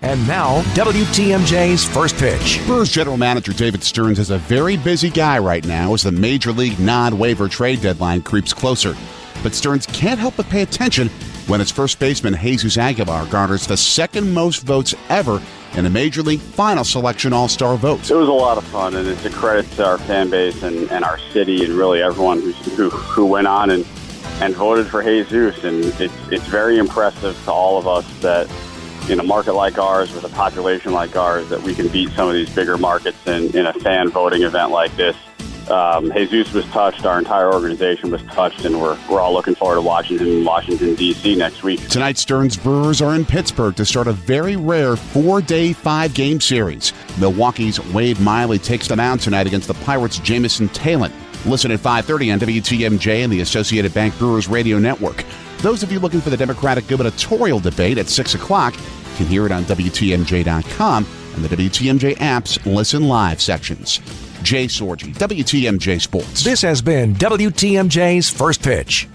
And now, WTMJ's first pitch. Brewers general manager David Stearns is a very busy guy right now as the major league non waiver trade deadline creeps closer. But Stearns can't help but pay attention when his first baseman Jesus Aguilar garners the second most votes ever in a major league final selection all star vote. It was a lot of fun, and it's a credit to our fan base and, and our city and really everyone who, who, who went on and, and voted for Jesus. And it's, it's very impressive to all of us that in a market like ours with a population like ours that we can beat some of these bigger markets in, in a fan voting event like this. Um, Jesus was touched. Our entire organization was touched, and we're, we're all looking forward to in Washington, D.C. next week. Tonight, Stearns Brewers are in Pittsburgh to start a very rare four day, five game series. Milwaukee's Wade Miley takes them out tonight against the Pirates' Jameson Taillon. Listen at 5.30 on WTMJ and the Associated Bank Brewers Radio Network. Those of you looking for the Democratic gubernatorial debate at 6 o'clock can hear it on WTMJ.com and the WTMJ app's Listen Live sections. Jay Sorgi, WTMJ Sports. This has been WTMJ's first pitch.